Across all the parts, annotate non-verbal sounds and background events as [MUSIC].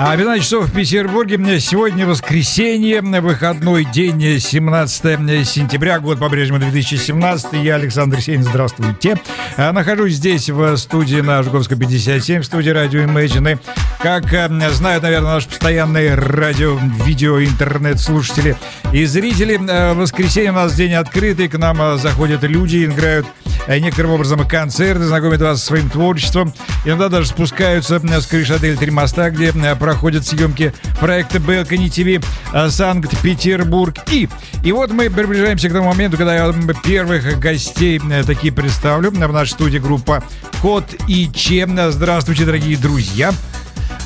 А 12 часов в Петербурге. Сегодня воскресенье, выходной день, 17 сентября, год по-прежнему 2017. Я Александр Сень, здравствуйте. А, нахожусь здесь в студии на Жуковской 57, в студии радио Imagine. Как э, знают, наверное, наши постоянные радио, видео, интернет-слушатели и зрители, в воскресенье у нас день открытый, к нам э, заходят люди, играют э, некоторым образом концерты, знакомят вас со своим творчеством. Иногда даже спускаются с крыши отеля «Три моста», где проходят съемки проекта TV э, Санкт-Петербург. И, и вот мы приближаемся к тому моменту, когда я первых гостей э, такие представлю. В нашей студии группа Кот и Чем. Здравствуйте, дорогие друзья.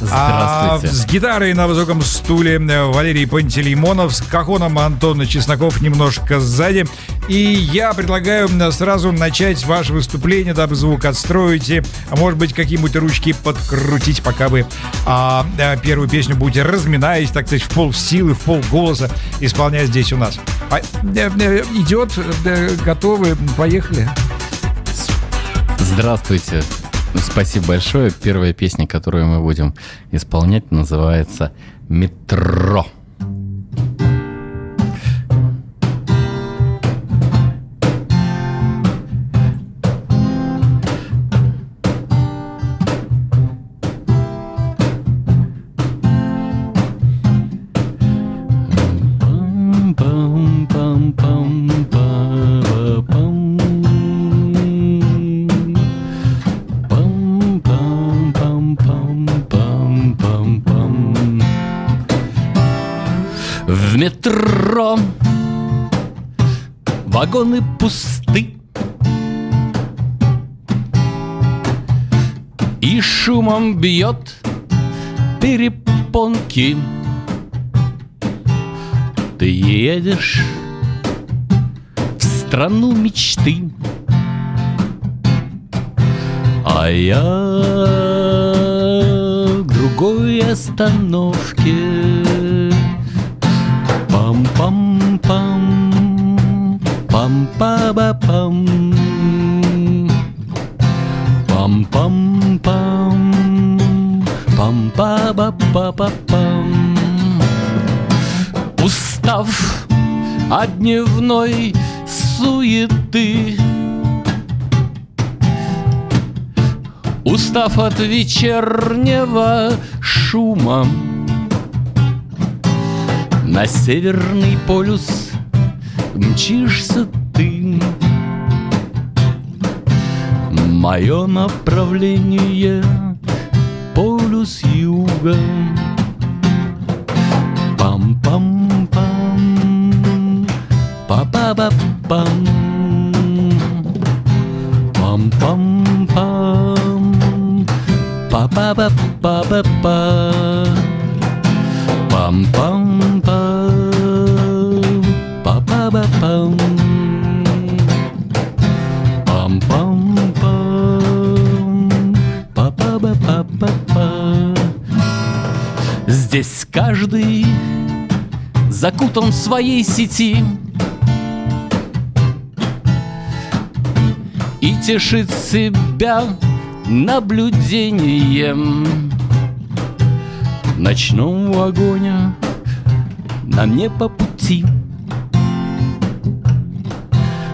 Здравствуйте. А, с гитарой на высоком стуле э, Валерий Пантелеймонов, с кахоном Антон Чесноков немножко сзади. И я предлагаю сразу начать ваше выступление, дабы звук отстроите, а может быть какие-нибудь ручки подкрутить, пока вы а, а, первую песню будете разминаясь, так сказать, в пол силы, в пол голоса исполнять здесь у нас. А, э, э, идет, э, готовы, поехали. Здравствуйте. Спасибо большое. Первая песня, которую мы будем исполнять, называется «Метро». Метро Вагоны пусты. И шумом бьет перепонки. Ты едешь в страну мечты. А я к другой остановке пам-па-ба-пам. Пам-пам-пам, пам-па-ба-ба-ба-пам. Устав от дневной суеты, Устав от вечернего шума, на северный полюс мчишься ты. Мое направление полюс юга. Пам-пам-пам Па-па-ба-пам Пам-пам-пам Па-па-ба-па-ба-па Пам-пам-пам, каждый закутан в своей сети И тешит себя наблюдением ночного огня нам не по пути.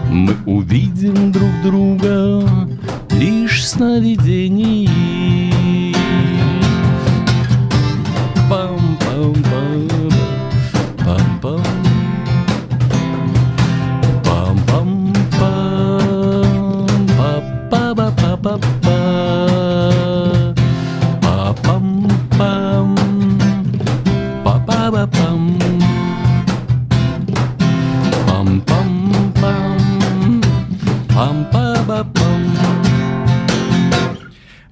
Мы увидим друг друга лишь в сновидении. Пам-пам-пам, пам-пам.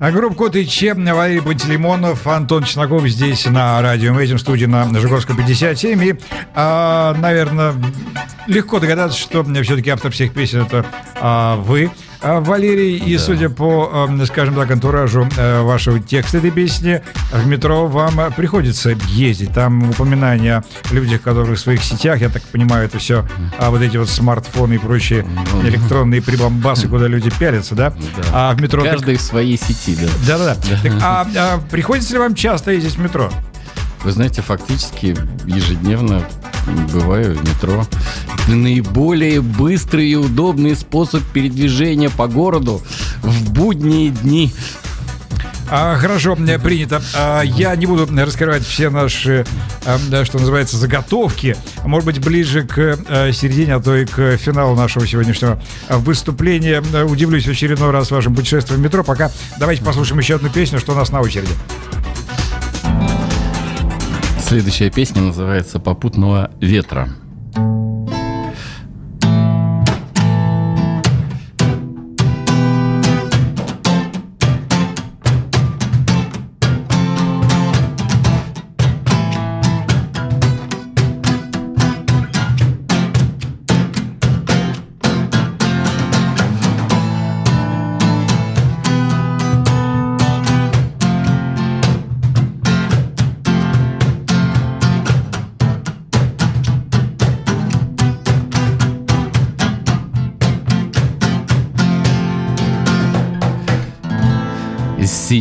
А группа Кот и Чем, Валерий Пантелеймонов, Антон Чесноков здесь на радио. Имейджин, студии на Жуковском 57. И, а, наверное, легко догадаться, что все-таки автор всех песен это а, вы, Валерий. И Да. судя по, а, скажем так, антуражу а, вашего текста этой песни, в метро вам а, приходится ездить. Там упоминания о людях, которые в своих сетях, я так понимаю, это все а, вот эти вот смартфоны и прочие Ну, электронные прибамбасы, куда люди пялятся, да? Да. А в метро... так- Каждый в своей сети, да. да-да-да. Так, а, а приходится ли вам часто ездить в метро? Вы знаете, фактически ежедневно бываю в метро. Это наиболее быстрый и удобный способ передвижения по городу в будние дни. А, хорошо, принято. А, я не буду раскрывать все наши, а, что называется, заготовки. Может быть, ближе к а, середине, а то и к финалу нашего сегодняшнего выступления. Удивлюсь в очередной раз вашим путешествием в метро. Пока давайте послушаем еще одну песню, что у нас на очереди. Следующая песня называется «Попутного ветра».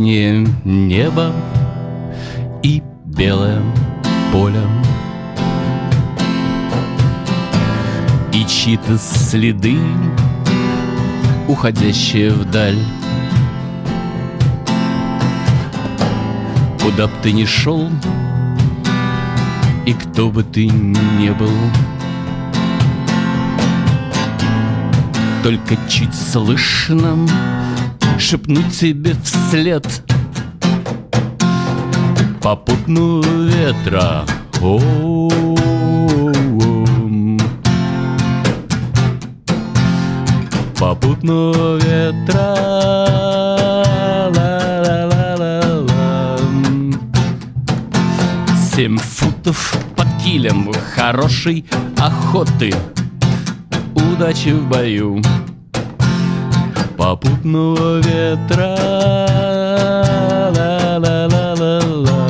Синее небо и белое поле. И чьи-то следы, уходящие вдаль. Куда б ты ни шел, и кто бы ты ни был, Только чуть слышно шепнуть тебе вслед Попутного ветра о Попутного ветра. Семь футов под килем хорошей охоты Удачи в бою попутного ветра. Ла -ла -ла -ла -ла.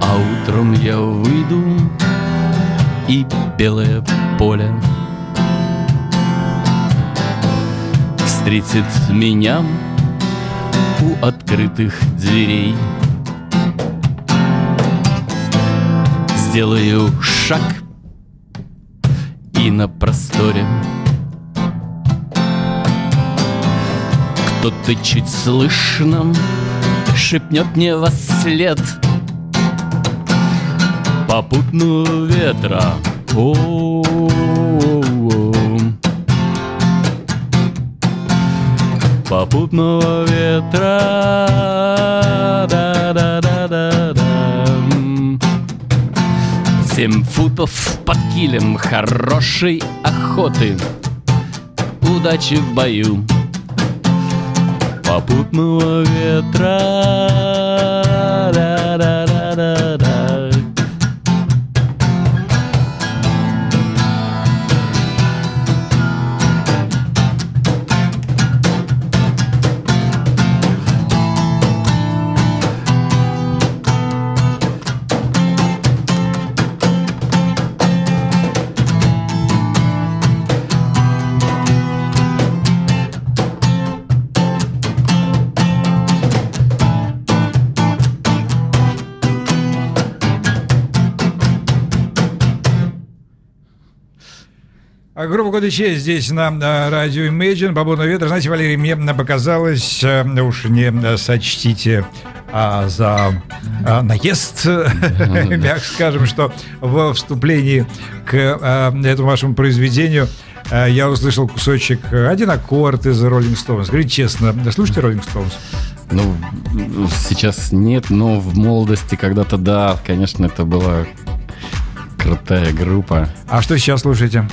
А утром я выйду и белое поле встретит меня у открытых дверей. Сделаю шаг и на просторе. Кто-то чуть слышно шепнет мне во след. Попутного ветра о Попутного ветра. Да да да да да Семь футов под килем. Хорошей охоты. Удачи в бою. Попутного ветра. Да -да -да группа года честь здесь на э, радио Imagine. Бабуна ветра. Знаете, Валерий, мне показалось, э, уж не сочтите а, за а, наезд, [LAUGHS] мягко скажем, что в вступлении к а, этому вашему произведению а, я услышал кусочек, один аккорд из Rolling Stones. Скажите честно, слушайте Rolling Stones? Ну, сейчас нет, но в молодости когда-то да, конечно, это была крутая группа. А что сейчас слушаете?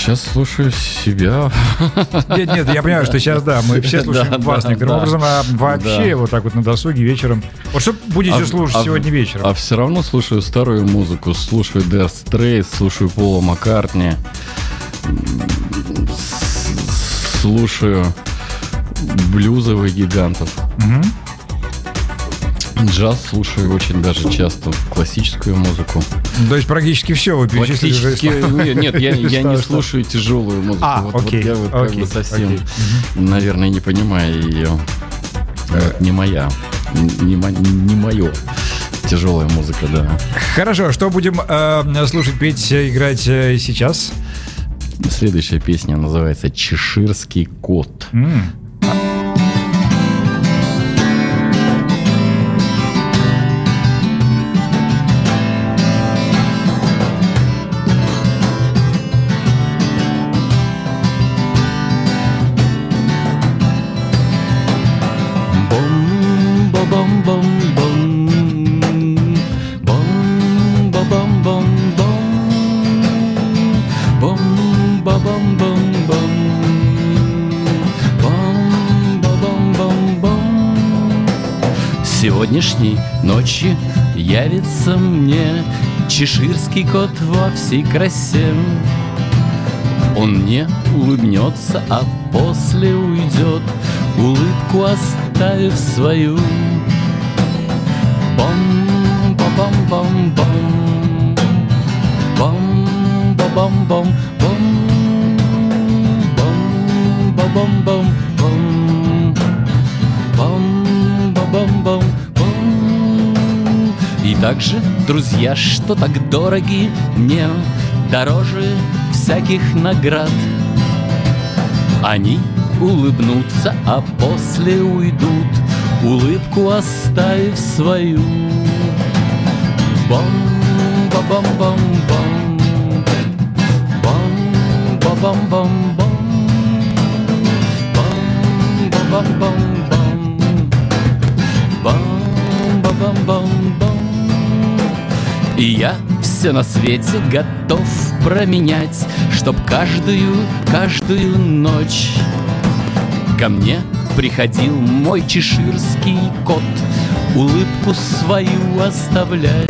Сейчас слушаю себя. Нет, нет, я понимаю, что сейчас, да, мы все слушаем да, вас да, некоторым да, образом, а вообще вот так вот на досуге вечером. Вот что будете а, слушать а, сегодня вечером? А все равно слушаю старую музыку, слушаю Dire Straits, слушаю Пола Маккартни, слушаю блюзовых гигантов. Угу. Джаз слушаю очень даже часто, классическую музыку. То есть практически все вы перечислили практически, Нет, нет я, я не слушаю тяжелую музыку. А, вот, окей, вот я вот окей, как бы совсем, окей. наверное, не понимаю ее. Э, не моя. Не, не мое. Тяжелая музыка, да. Хорошо, что будем э, слушать, петь, играть э, сейчас? Следующая песня называется «Чеширский кот». Mm. нынешней ночи явится мне Чеширский кот во всей красе. Он мне улыбнется, а после уйдет, улыбку оставив свою. Бам, ба бам, бам, бам, бам, ба бам, бам, бам, бам, ба бам, бам. И также, друзья, что так дороги мне, дороже всяких наград. Они улыбнутся, а после уйдут, улыбку оставив свою. Бам, ба бам бам и я все на свете готов променять, Чтоб каждую, каждую ночь Ко мне приходил мой чеширский кот, Улыбку свою оставляет.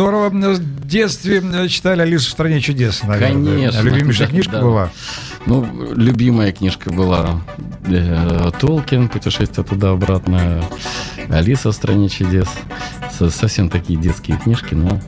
Здорово. В детстве читали Алису в стране чудес, наверное. Конечно. Любимейшая да, книжка да. была? Ну, любимая книжка была э, Толкин, путешествие туда-обратно, Алиса в стране чудес. Совсем такие детские книжки, но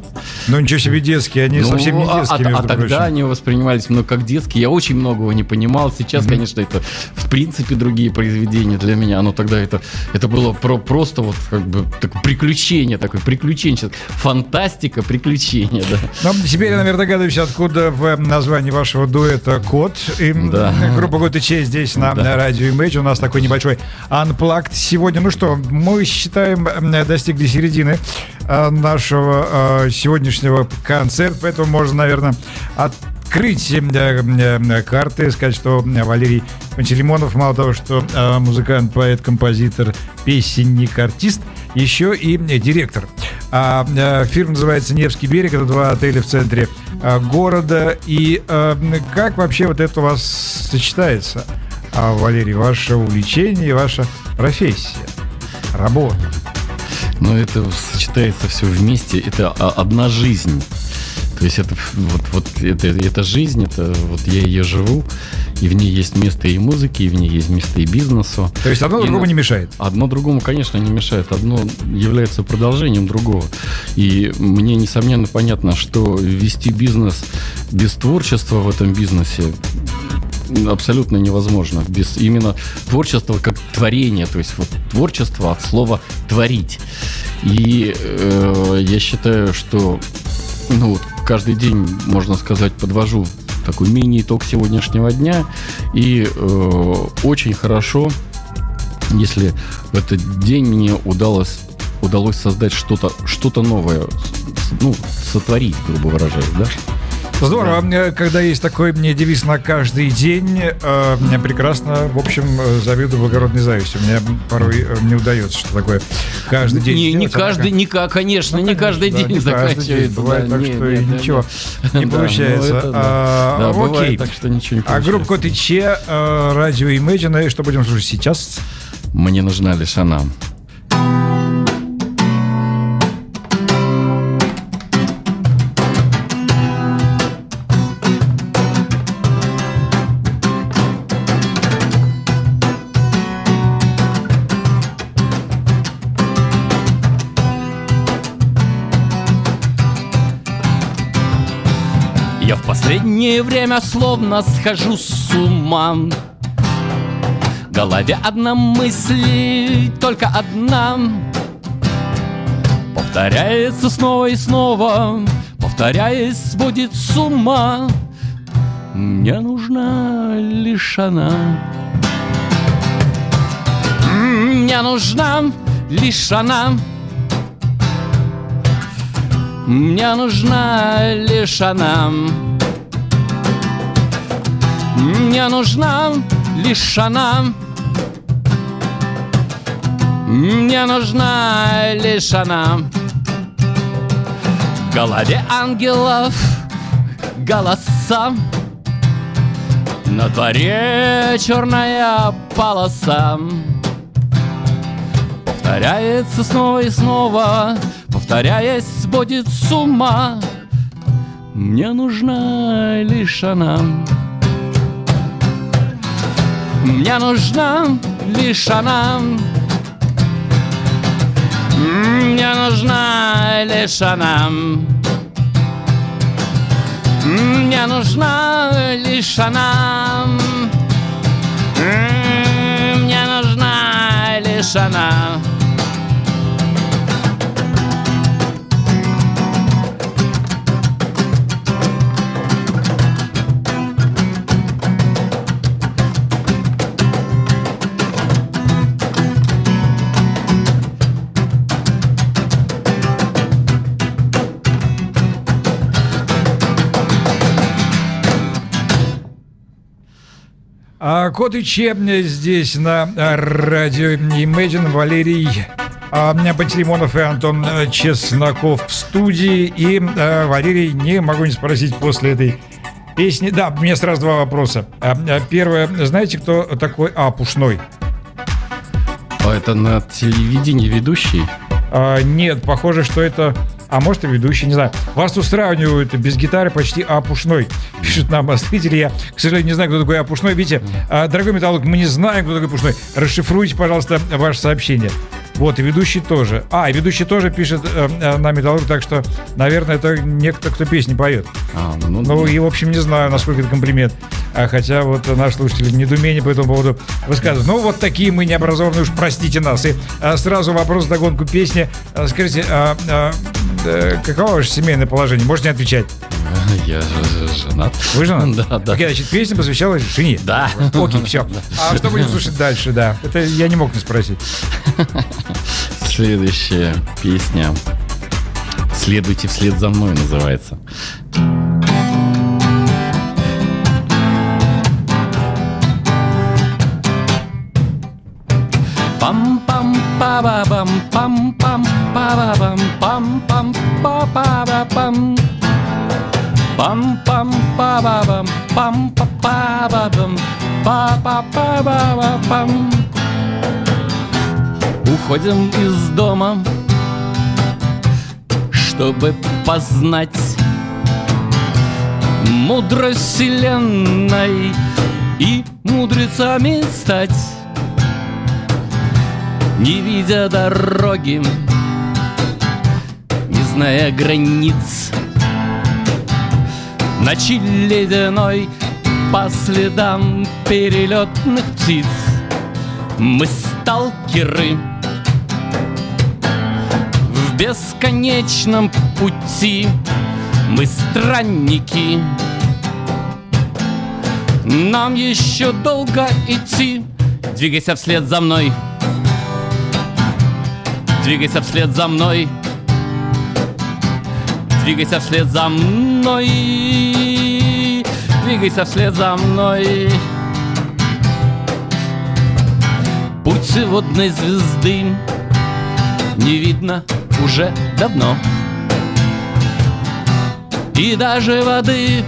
ну ничего себе детские, они ну, совсем не а, детские, а, между а, а тогда они воспринимались много как детские. Я очень многого не понимал. Сейчас, mm-hmm. конечно, это в принципе другие произведения для меня. Но тогда это, это было про, просто вот как бы такое приключение, такое приключение. Фантастика, приключение, да. Ну, теперь я, наверное, догадываюсь, откуда в названии вашего дуэта «Кот». И да. группа «Год и честь» здесь на, да. радио Image. У нас такой небольшой анплакт сегодня. Ну что, мы считаем, достигли середины э, нашего сегодняшнего сегодняшнего концерта, поэтому можно, наверное, открыть э, э, карты, сказать, что Валерий Пантелеймонов, мало того, что э, музыкант, поэт, композитор, песенник, артист, еще и директор. А, фирма называется «Невский берег», это два отеля в центре города. И как вообще вот это у вас сочетается, а, Валерий, ваше увлечение и ваша профессия, работа? Но это сочетается все вместе. Это одна жизнь. То есть это вот, вот это, это жизнь, это вот я ее живу, и в ней есть место и музыки, и в ней есть место и бизнесу. То есть одно и другому на... не мешает? Одно другому, конечно, не мешает. Одно является продолжением другого. И мне, несомненно, понятно, что вести бизнес без творчества в этом бизнесе абсолютно невозможно. Без именно творчества как творения, то есть вот творчество от слова творить. И э, я считаю, что ну, вот, каждый день, можно сказать, подвожу такой мини-итог сегодняшнего дня. И э, очень хорошо, если в этот день мне удалось удалось создать что-то что-то новое, ну, сотворить, грубо выражаясь, да? Здорово, да. когда есть такой мне девиз на каждый день, э, мне прекрасно, в общем, завидую благородной завистью. Мне порой э, не удается, что такое каждый день. Не, не каждый, не, конечно, ну, не каждый да, день не заканчивается. Бывает да, так, не, что не, ничего не, не получается. Ну, а, да, окей. Бывает так, что ничего не получается. А группа Кот и Че, э, радио Imagine, что будем слушать сейчас? Мне нужна лишь она. Время словно схожу с ума. В голове одна мысль, только одна. Повторяется снова и снова Повторяясь, будет с ума. Мне нужна лишь она. Мне нужна лишь она. Мне нужна лишь она Мне нужна лишь она Мне нужна лишь она В голове ангелов голоса На дворе черная полоса Повторяется снова и снова повторяясь, сводит с ума. Мне нужна лишь она. Мне нужна лишь она. Мне нужна лишь она. Мне нужна лишь она. Мне нужна лишь она. Кот и Че здесь на радио Imagine Валерий а, Пантелеймонов и Антон Чесноков в студии. И а, Валерий, не могу не спросить после этой песни. Да, у меня сразу два вопроса. А, а первое, знаете, кто такой Апушной? А это на телевидении ведущий? А, нет, похоже, что это а может и ведущий, не знаю. Вас тут сравнивают без гитары почти опушной. [LAUGHS] Пишут нам зрители. Я, к сожалению, не знаю, кто такой опушной. Видите, а, дорогой металлург, мы не знаем, кто такой опушной. Расшифруйте, пожалуйста, ваше сообщение. Вот, и ведущий тоже. А, и ведущий тоже пишет э, э, на металлург, так что, наверное, это некто, кто песни поет. А, ну, ну, и, в общем, не знаю, насколько это комплимент. А хотя вот наш слушатель недоумение по этому поводу высказывает. Ну, вот такие мы необразованные, уж простите нас. И а, сразу вопрос догонку песни. А, скажите, а, а, э, каково ваше семейное положение? Можете не отвечать? [LAUGHS] Я женат. Вы женат? [LAUGHS] Да, да. Окей, значит, песня посвящалась жене. Да. Окей, все. [LAUGHS] А что будем слушать дальше, да? Это я не мог не спросить. Следующая песня «Следуйте вслед за мной» называется. пам пам па пам пам па пам пам па па пам пам пам па ба бам пам па па па па па пам Уходим из дома, чтобы познать мудрость вселенной и мудрецами стать, не видя дороги, не зная границ. Ночи ледяной по следам перелетных птиц Мы сталкеры — бесконечном пути Мы странники. Нам еще долго идти. Двигайся вслед за мной. Двигайся вслед за мной Двигайся вслед за мной. Двигайся вслед за мной. Путь водной звезды не видно уже давно. И даже воды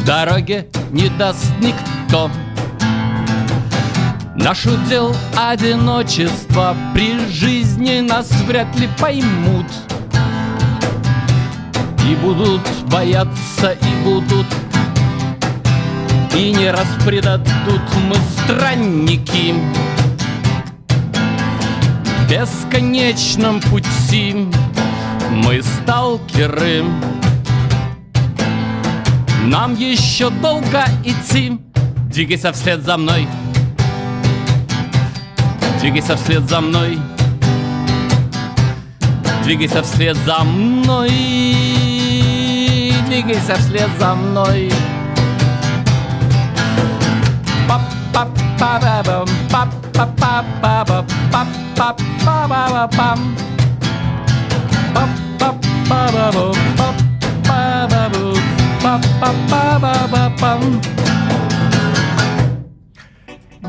в дороге не даст никто. Наш удел одиночество При жизни нас вряд ли поймут И будут бояться, и будут И не раз предадут мы странники. Бесконечном пути Мы сталкеры. Нам еще долго идти. Двигайся вслед за мной. Двигайся вслед за мной. Двигайся вслед за мной Двигайся вслед за мной.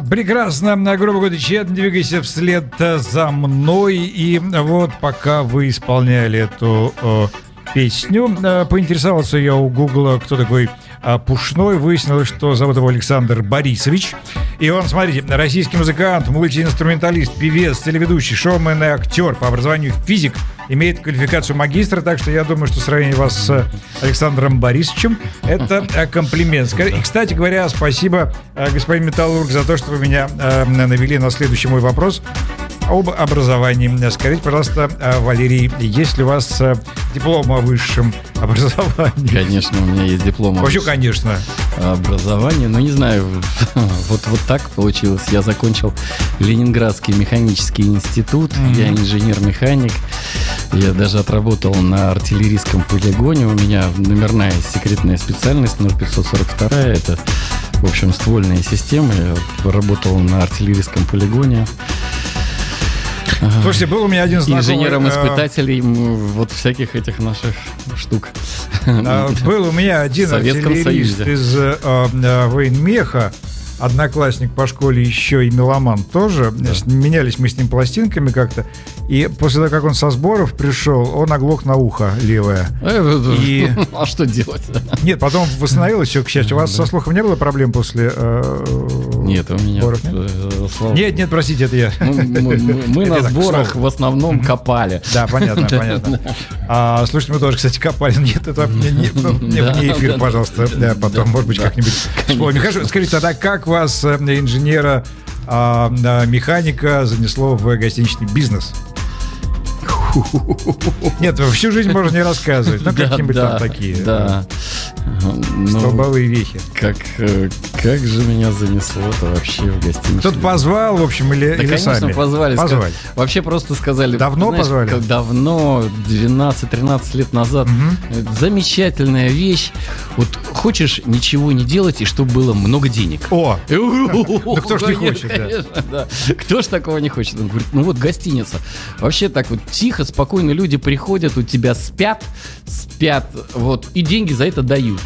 Прекрасно, грубо говоря, тщетно двигайся вслед за мной. И вот пока вы исполняли эту э, песню, э, поинтересовался я у Гугла, кто такой э, Пушной. Выяснилось, что зовут его Александр Борисович. И он, смотрите, российский музыкант, мультиинструменталист, певец, телеведущий, шоумен и актер, по образованию физик, имеет квалификацию магистра, так что я думаю, что сравнение вас с Александром Борисовичем – это э, комплимент. И, кстати говоря, спасибо, э, господин Металлург, за то, что вы меня э, навели на следующий мой вопрос об образовании. Скажите, пожалуйста, э, Валерий, есть ли у вас э, диплом о высшем [LAUGHS] образовании? Конечно, у меня есть диплом Вообще, конечно. образовании. Но не знаю, [LAUGHS] вот, вот так получилось. Я закончил Ленинградский механический институт. Я инженер-механик. Я даже отработал на артиллерийском полигоне. У меня номерная секретная специальность 0542. Это, в общем, ствольные системы. Я работал на артиллерийском полигоне. Слушайте, был у меня один знакомый... э, Инженером-испытателем вот всяких этих наших штук. А, Был у меня один артиллерист Союзе. из э, э, военмеха, одноклассник по школе еще и меломан тоже. Значит, Менялись мы с ним пластинками как-то. И после того, как он со сборов пришел, он оглох на ухо левое. И- [LAUGHS] А что делать? Нет, потом восстановилось все, к счастью. У вас со слухом не было проблем после э, Нет, у меня... нет? э, Нет, простите, это я. Ну, Мы, [LAUGHS] на сборах в основном копали. Да, понятно, [LAUGHS] понятно. А, слушайте, мы тоже, кстати, копали. Нет, это не, не- не Да, вне эфир, да, пожалуйста. Да, потом, может быть, как-нибудь вспомним. Хорошо, скажите, тогда как вас, э, инженера, а, механика, занесло в гостиничный бизнес? [LAUGHS] Нет, всю жизнь можно не рассказывать. Ну, какие-нибудь там такие Да. Ну, столбовые вехи. как, э, как же меня занесло-то вообще в гостиницу. Кто-то позвал, в общем, или, Да, или конечно, сами? позвали. Позвали. Ска- Вообще просто сказали. Давно знаешь, позвали? как давно, 12-13 лет назад. Э, Замечательная вещь. Вот хочешь ничего не делать, и чтобы было много денег. О, [LAUGHS] Ну кто ж не хочет, да. да. Кто ж такого не хочет? Он говорит, ну вот гостиница. Вообще так вот тихо, спокойно люди приходят, у тебя спят, спят, вот, и деньги за это дают.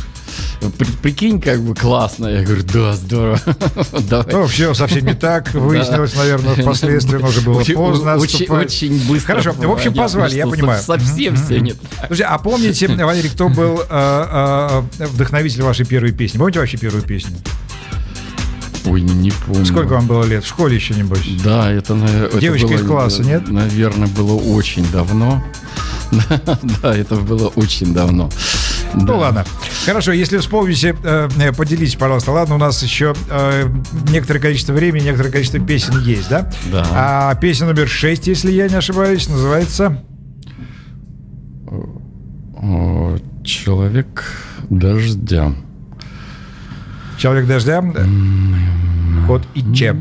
При- Прикинь, как бы классно. Я говорю, да, здорово. [LAUGHS] Давай. ну, все совсем не так. [LAUGHS] Выяснилось, наверное, впоследствии, уже было поздно Очень, очень быстро. Хорошо, в общем, позвали, я понимаю. Совсем все не так. Слушайте, а помните, [LAUGHS] Валерий, кто был э, э, вдохновитель вашей первой песни? Помните вообще первую песню? Ой, не помню. Сколько вам было лет? В школе еще, небось? Да, это, на- это Девочка было, из класса, нет? Наверное, было очень давно. [LAUGHS] Да, это было очень давно. Ну Да. ладно. Хорошо, если вспомните, э, э, поделитесь, пожалуйста. Ладно, у нас еще э, некоторое количество времени, некоторое количество песен есть, да? Да. А песня номер 6, если я не ошибаюсь, называется Человек дождя. «Человек дождя». Ход и Че.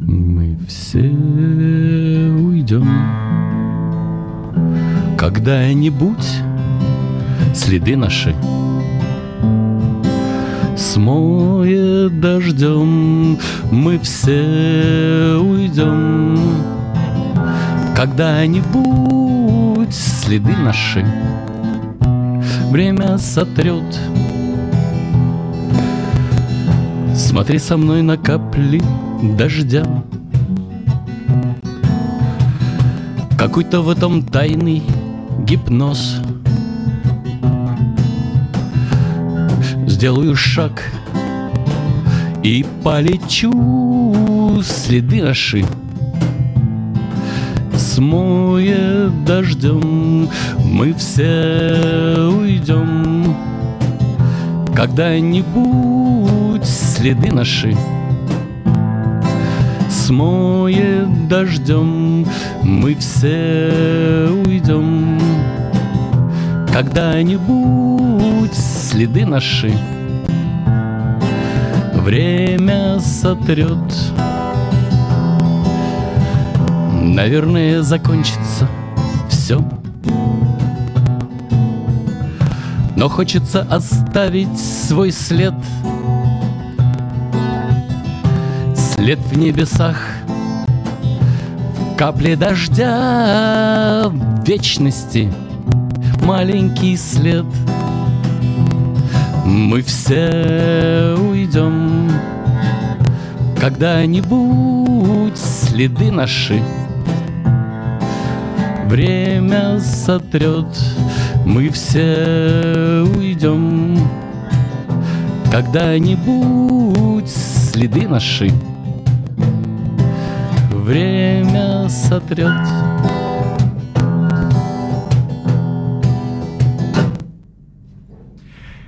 Мы все уйдем. Когда-нибудь следы наши смоет дождем. Мы все уйдем. Когда-нибудь следы наши время сотрет. Смотри со мной на капли дождя. Какой-то в этом тайный гипноз. Сделаю шаг и полечу следы наши. Смоет дождем, мы все уйдем. Когда-нибудь следы наши смоет дождем, мы все уйдем. Когда-нибудь следы наши Время сотрет. Наверное, закончится все Но хочется оставить свой след След в небесах. Капли дождя вечности Маленький след. Мы все уйдем Когда-нибудь следы наши. Время сотрет Мы все уйдем Когда-нибудь следы наши время сотрет.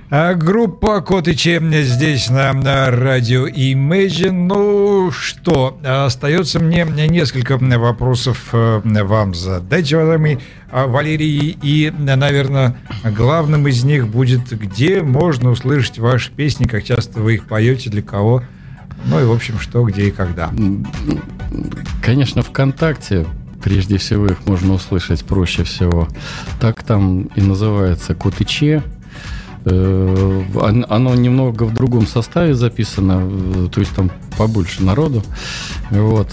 А группа Котычи здесь на, на радио Imagine. Ну что, остается мне несколько вопросов э, вам задать, уважаемый а, Валерий. И, наверное, главным из них будет, где можно услышать ваши песни, как часто вы их поете, для кого. Ну и, в общем, что, где и когда. Конечно, ВКонтакте прежде всего их можно услышать проще всего. Так там и называется Котыче. Э, оно немного в другом составе записано, э, то есть там побольше народу. Вот.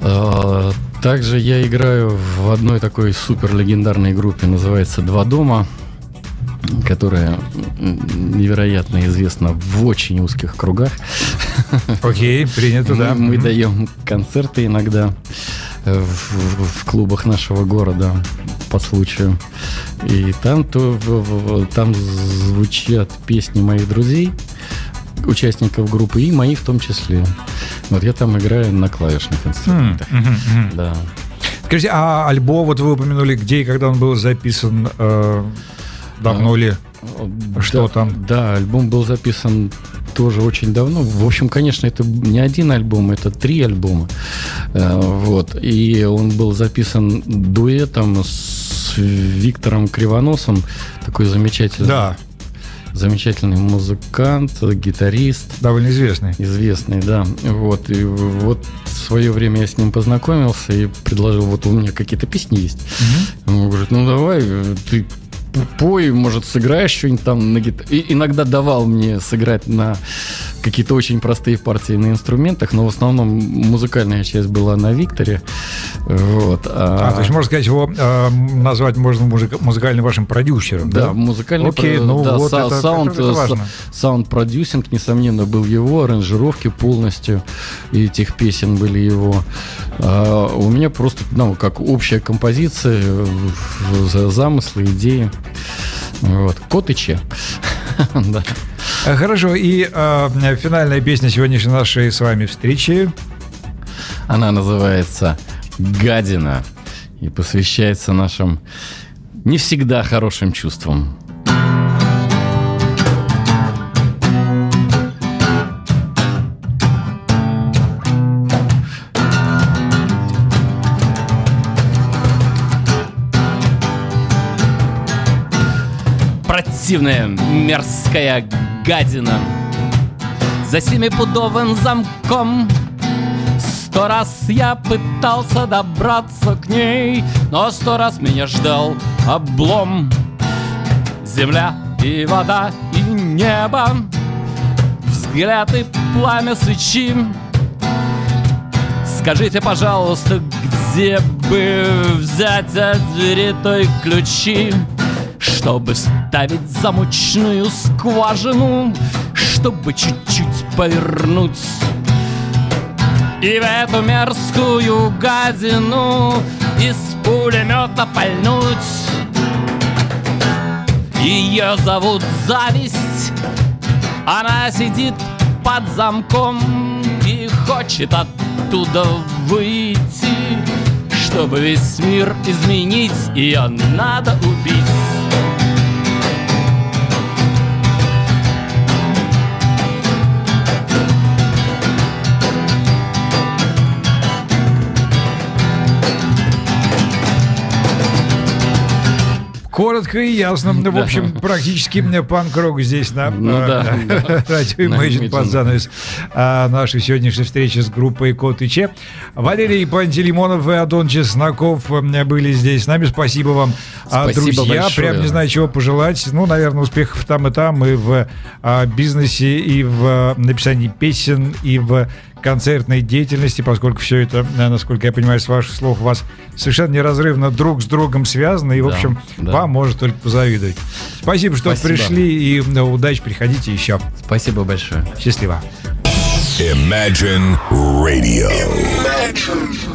А, также я играю в одной такой супер легендарной группе, называется «Два дома», которая невероятно известна в очень узких кругах. Окей, принято, да. Мы, мы даем концерты иногда в, в клубах нашего города по случаю. И там, то, там звучат песни моих друзей, участников группы, и мои в том числе. Вот я там играю на клавишных инструментах. Mm, mm, mm. Да. Скажите, а альбом, вот вы упомянули, где и когда он был записан, э, давно ли? Что да, там? Да, альбом был записан тоже очень давно. В общем, конечно, это не один альбом, это три альбома. Э, вот. И он был записан дуэтом с Виктором Кривоносом, такой замечательный. Да. Замечательный музыкант, гитарист. Довольно известный. Известный, да. Вот. И вот в свое время я с ним познакомился и предложил, вот у меня какие-то песни есть. Угу. Он говорит, ну давай, ты пой, может, сыграешь что-нибудь там на гитаре. И иногда давал мне сыграть на какие-то очень простые партии на инструментах, но в основном музыкальная часть была на Викторе. Вот. А, а то есть, можно сказать, его э, назвать можно музыка, музыкальным вашим продюсером, да? Да, музыкальный Окей, про... ну да, вот са- это, саунд, это, это важно. Саунд-продюсинг, несомненно, был его, аранжировки полностью этих песен были его. А у меня просто, ну, как общая композиция, замыслы, идеи. Вот. Кот и Че. да. Хорошо, и э, финальная песня сегодняшней нашей с вами встречи. Она называется «Гадина» и посвящается нашим не всегда хорошим чувствам. Противная мерзкая гадина. За семипудовым замком Сто раз я пытался добраться к ней Но сто раз меня ждал облом. Земля и вода и небо Взгляд и пламя свечи. Скажите, пожалуйста, где бы взять от двери той ключи? Чтобы ставить замочную скважину Чтобы чуть-чуть повернуть. И в эту мерзкую гадину Из пулемета пальнуть. Ее зовут Зависть. Она сидит под замком И хочет оттуда выйти. Чтобы весь мир изменить, ее надо убить. Коротко и ясно. В общем, практически панк-рок здесь на Ну э, [LAUGHS] радио Imagine под занавес а, нашей сегодняшней встречи с группой Кот и Че. Валерий Пантелеймонов и Адон Чесноков э, были здесь с нами. Спасибо вам, Спасибо друзья. Прям не знаю, чего пожелать. Ну, наверное, успехов там и там, и в а, бизнесе, и в написании песен, и в концертной деятельности, поскольку все это, э, насколько я понимаю, с ваших слов, у вас совершенно неразрывно друг с другом связано, и, в Да, общем, да. вам может только позавидовать. Спасибо, что Спасибо. пришли, и э, удачи, приходите еще. Спасибо большое. Счастливо. Imagine Radio. Imagine